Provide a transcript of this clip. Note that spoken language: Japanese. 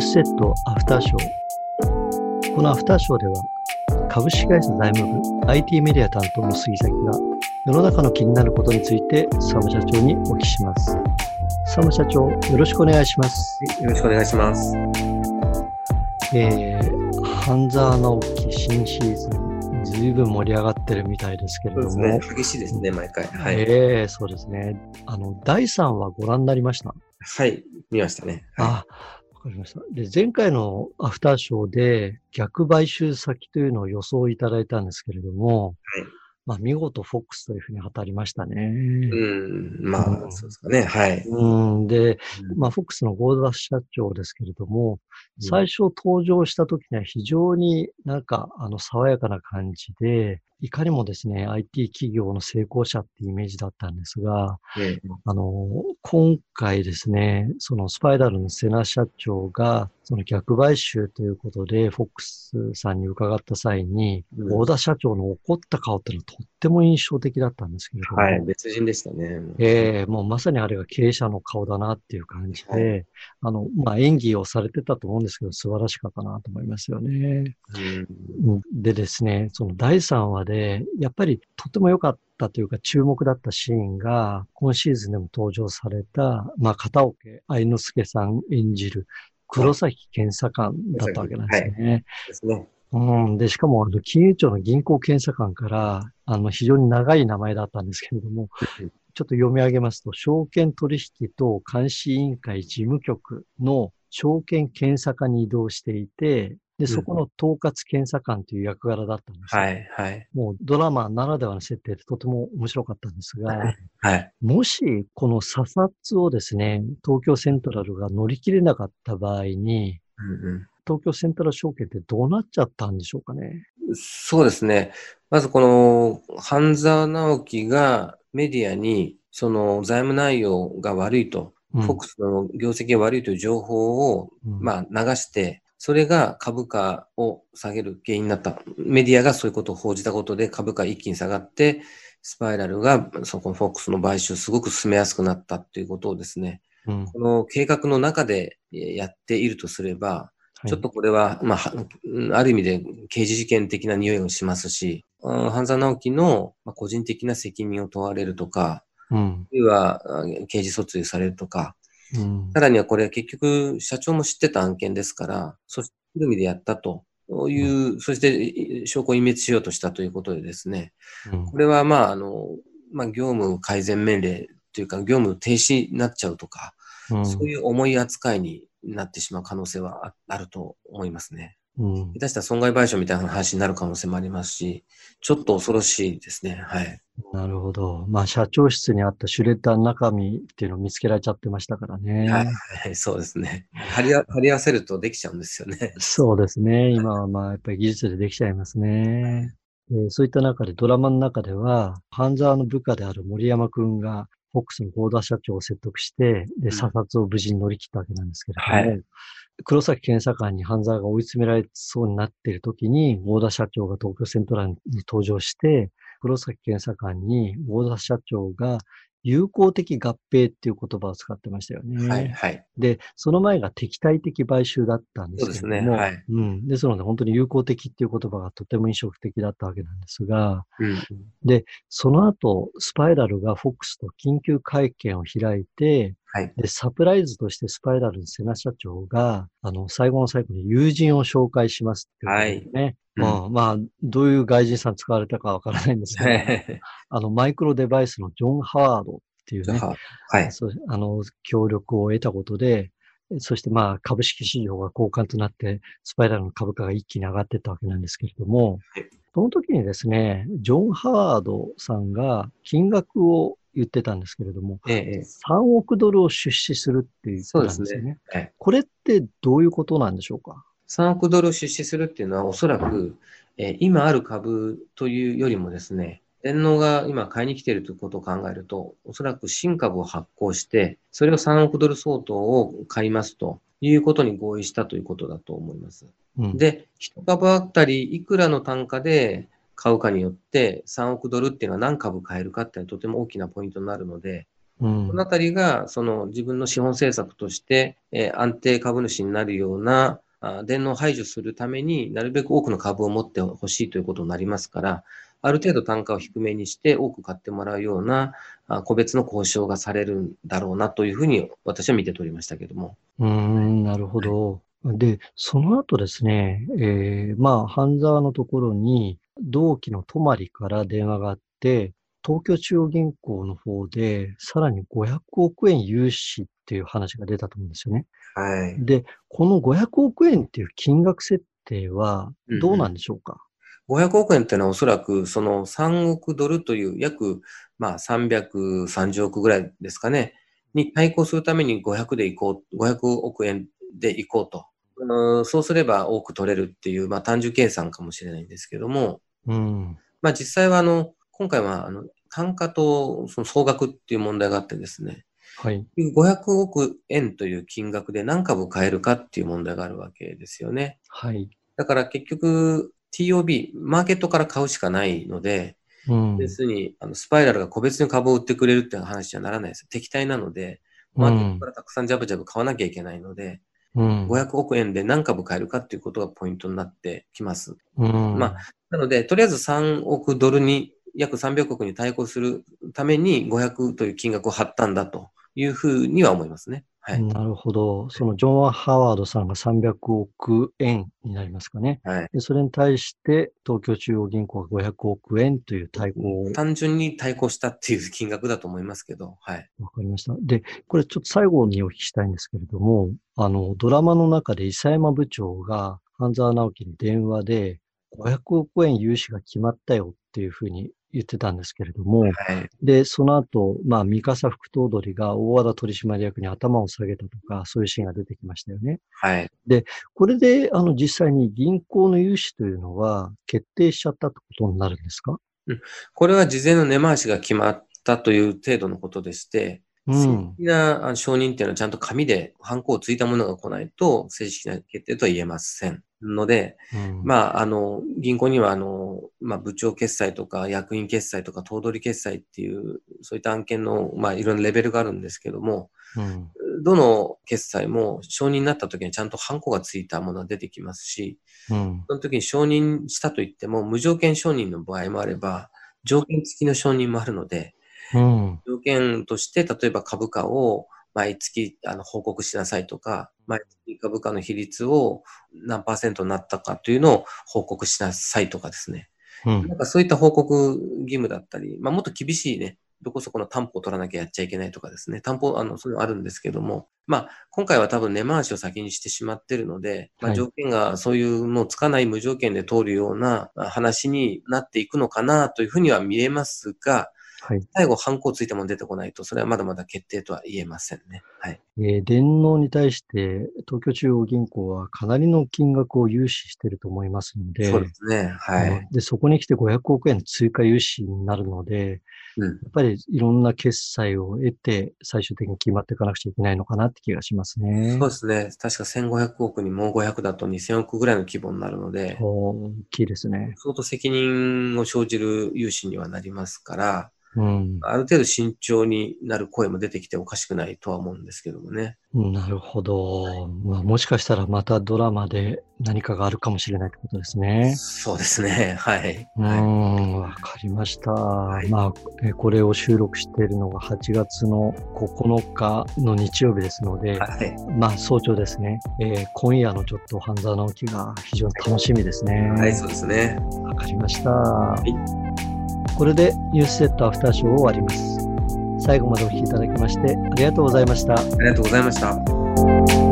スセットアフターショー。このアフターショーでは、株式会社財務部 IT メディア担当の杉崎が世の中の気になることについて佐野社長にお聞きします。佐野社長、よろしくお願いします。よろしくお願いします。えー、半沢直樹新シーズン、ずいぶん盛り上がってるみたいですけれども。そうですね。激しいですね、毎回。はい。えー、そうですね。あの、第3話ご覧になりました？はい、見ましたね。はい、あ、わかりました。で、前回のアフターショーで逆買収先というのを予想いただいたんですけれども、はいまあ、見事フォックスというふうに当たりましたね。うん、まあ、そうですかね。はい。うん、で、まあ、フォックスのゴーダス社長ですけれども、最初登場した時には非常になんか、あの、爽やかな感じで、いかにもですね、IT 企業の成功者ってイメージだったんですが、あの、今回ですね、そのスパイダルのセナ社長が、その逆買収ということで、フォックスさんに伺った際に、うん、大田社長の怒った顔っていうのはとっても印象的だったんですけれども。はい、別人でしたね。ええー、もうまさにあれが経営者の顔だなっていう感じで、はい、あの、まあ、演技をされてたと思うんですけど、素晴らしかったなと思いますよね。うん、でですね、その第3話で、やっぱりとても良かったというか注目だったシーンが、今シーズンでも登場された、まあ、片岡愛之助さん演じる黒崎検査官だったわけなんですね。はい、ですね。うん。で、しかも、あの、金融庁の銀行検査官から、あの、非常に長い名前だったんですけれども、ちょっと読み上げますと、証券取引と監視委員会事務局の証券検査課に移動していて、で、そこの統括検査官という役柄だったんですはい、はい。もうドラマならではの設定でとても面白かったんですが、はい。もしこの査察をですね、東京セントラルが乗り切れなかった場合に、うんうん、東京セントラル証券ってどうなっちゃったんでしょうかね。そうですね。まずこの、半沢直樹がメディアに、その財務内容が悪いと、うん、フォックスの業績が悪いという情報を、うん、まあ、流して、それが株価を下げる原因になった。メディアがそういうことを報じたことで株価一気に下がって、スパイラルがそこのフォックスの買収すごく進めやすくなったっていうことをですね、うん、この計画の中でやっているとすれば、ちょっとこれは、まあ、ある意味で刑事事件的な匂いをしますし、半沢直樹の個人的な責任を問われるとか、うん、あるいは刑事訴追されるとか、うん、さらにはこれ結局社長も知ってた案件ですから、組織ぐるみでやったと。いう、うん、そして証拠を隠滅しようとしたということでですね、うん、これはまあ、あの、まあ、業務改善命令というか、業務停止になっちゃうとか、そういう重い扱いになってしまう可能性はあると思いますね。うん、下手したら損害賠償みたいな話になる可能性もありますし、ちょっと恐ろしいですね。はい。なるほど。まあ、社長室にあったシュレッダーの中身っていうのを見つけられちゃってましたからね。はい、そうですね。貼り貼り合わせるとできちゃうんですよね。そうですね。今はまあ、やっぱり技術でできちゃいますね。えー、そういった中で、ドラマの中では、半沢の部下である森山くんが、フォックスの合田社長を説得して、で、査察を無事に乗り切ったわけなんですけれども、はい、黒崎検査官に半沢が追い詰められそうになっている時に、合田社長が東京セントラルに登場して、黒崎検査官に合田社長が友好的合併っていう言葉を使ってましたよね。はい、はい。で、その前が敵対的買収だったんですけども、そうですね。はい。うん。ですので、本当に友好的っていう言葉がとても印象的だったわけなんですが、うん、で、その後、スパイラルがフォックスと緊急会見を開いて、はい。で、サプライズとしてスパイラルの瀬名社長が、あの、最後の最後に友人を紹介しますっていね。はいまあ、まあ、どういう外人さん使われたかわからないんですけど、あの、マイクロデバイスのジョン・ハワードっていうね、はい。そうあの、協力を得たことで、そしてまあ、株式市場が交換となって、スパイラルの株価が一気に上がっていったわけなんですけれども、その時にですね、ジョン・ハワードさんが金額を言ってたんですけれども、ええ、3億ドルを出資するっていうことなんですよね。ねこれってどういうことなんでしょうか？3億ドル出資するっていうのはおそらく、えー、今ある株というよりもですね、天皇が今買いに来ているということを考えると、おそらく新株を発行して、それを3億ドル相当を買いますということに合意したということだと思います。うん、で、1株あたりいくらの単価で買うかによって、3億ドルっていうのは何株買えるかっていうのはとても大きなポイントになるので、うん、このあたりが、その自分の資本政策として、えー、安定株主になるような、あ電脳を排除するためになるべく多くの株を持ってほしいということになりますから、ある程度単価を低めにして多く買ってもらうような個別の交渉がされるんだろうなというふうに私は見て取りましたけども。うん、なるほど。で、その後ですね、えー、まあ、半沢のところに、同期の泊から電話があって、東京中央銀行の方で、さらに500億円融資っていう話が出たと思うんですよね。はい。で、この500億円っていう金額設定はどうなんでしょうか、うん、500億円っていうのはおそらくその3億ドルという約、まあ、330億ぐらいですかね、に対抗するために500でいこう、500億円でいこうと。うん、そうすれば多く取れるっていう、まあ、単純計算かもしれないんですけども、うん、まあ実際はあの、今回はあの単価とその総額っていう問題があってですね、はい。500億円という金額で何株買えるかっていう問題があるわけですよね。はい。だから結局 TOB、マーケットから買うしかないので、うん、別にあのスパイラルが個別に株を売ってくれるっていう話にはならないです。敵対なので、マーケットからたくさんジャブジャブ買わなきゃいけないので、うん、500億円で何株買えるかっていうことがポイントになってきます。うん、まあ、なので、とりあえず3億ドルに、約300億に対抗するために500という金額を張ったんだというふうには思いますね。はい、なるほど。そのジョン・ハワードさんが300億円になりますかね。はい、でそれに対して東京中央銀行が500億円という対抗を。単純に対抗したっていう金額だと思いますけど。はい。わかりました。で、これちょっと最後にお聞きしたいんですけれども、あの、ドラマの中で伊佐山部長が半沢直樹に電話で500億円融資が決まったよっていうふうに言ってたんですけれども、はい、で、その後、まあ、三笠副頭取が大和田取締役に頭を下げたとか、そういうシーンが出てきましたよね。はい。で、これで、あの、実際に銀行の融資というのは決定しちゃったってことになるんですか？うん。これは事前の根回しが決まったという程度のことでして、正式な承認っていうのはちゃんと紙でハンコをついたものが来ないと正式な決定とは言えません。ので、うん、まあ、あの、銀行には、あの、まあ、部長決済とか、役員決済とか、頭取決済っていう、そういった案件の、まあ、いろんなレベルがあるんですけども、うん、どの決済も承認になった時にちゃんとハンコがついたものが出てきますし、うん、その時に承認したといっても、無条件承認の場合もあれば、条件付きの承認もあるので、条件として、例えば株価を、毎月あの報告しなさいとか、毎月株価の比率を何パーセントになったかというのを報告しなさいとかですね。うん、なんかそういった報告義務だったり、まあ、もっと厳しいね、どこそこの担保を取らなきゃやっちゃいけないとかですね、担保、あの、そういうのあるんですけども、まあ、今回は多分根回しを先にしてしまってるので、まあ、条件がそういうのをつかない無条件で通るような話になっていくのかなというふうには見えますが、はい、最後、反抗ついたもの出てこないと、それはまだまだ決定とは言えませんね。はい。えー、電脳に対して、東京中央銀行はかなりの金額を融資していると思いますので、そうですね。はい。で、そこに来て500億円追加融資になるので、うん、やっぱりいろんな決済を得て、最終的に決まっていかなくちゃいけないのかなって気がしますね。そうですね。確か1500億にもう500だと2000億ぐらいの規模になるので、大きいですね。相当責任を生じる融資にはなりますから、うん、ある程度慎重になる声も出てきておかしくないとは思うんですけどもね。なるほど。まあ、もしかしたらまたドラマで何かがあるかもしれないってことですね。そうですね。はい。うん、わかりました。はい、まあ、えこれを収録しているのが8月の9日の日曜日ですので、はい、まあ、早朝ですね。えー、今夜のちょっと半沢直樹が非常に楽しみですね。はい、そうですね。わかりました。はいこれでニュースセットアフターショーを終わります。最後までお聴きいただきましてありがとうございました。ありがとうございました。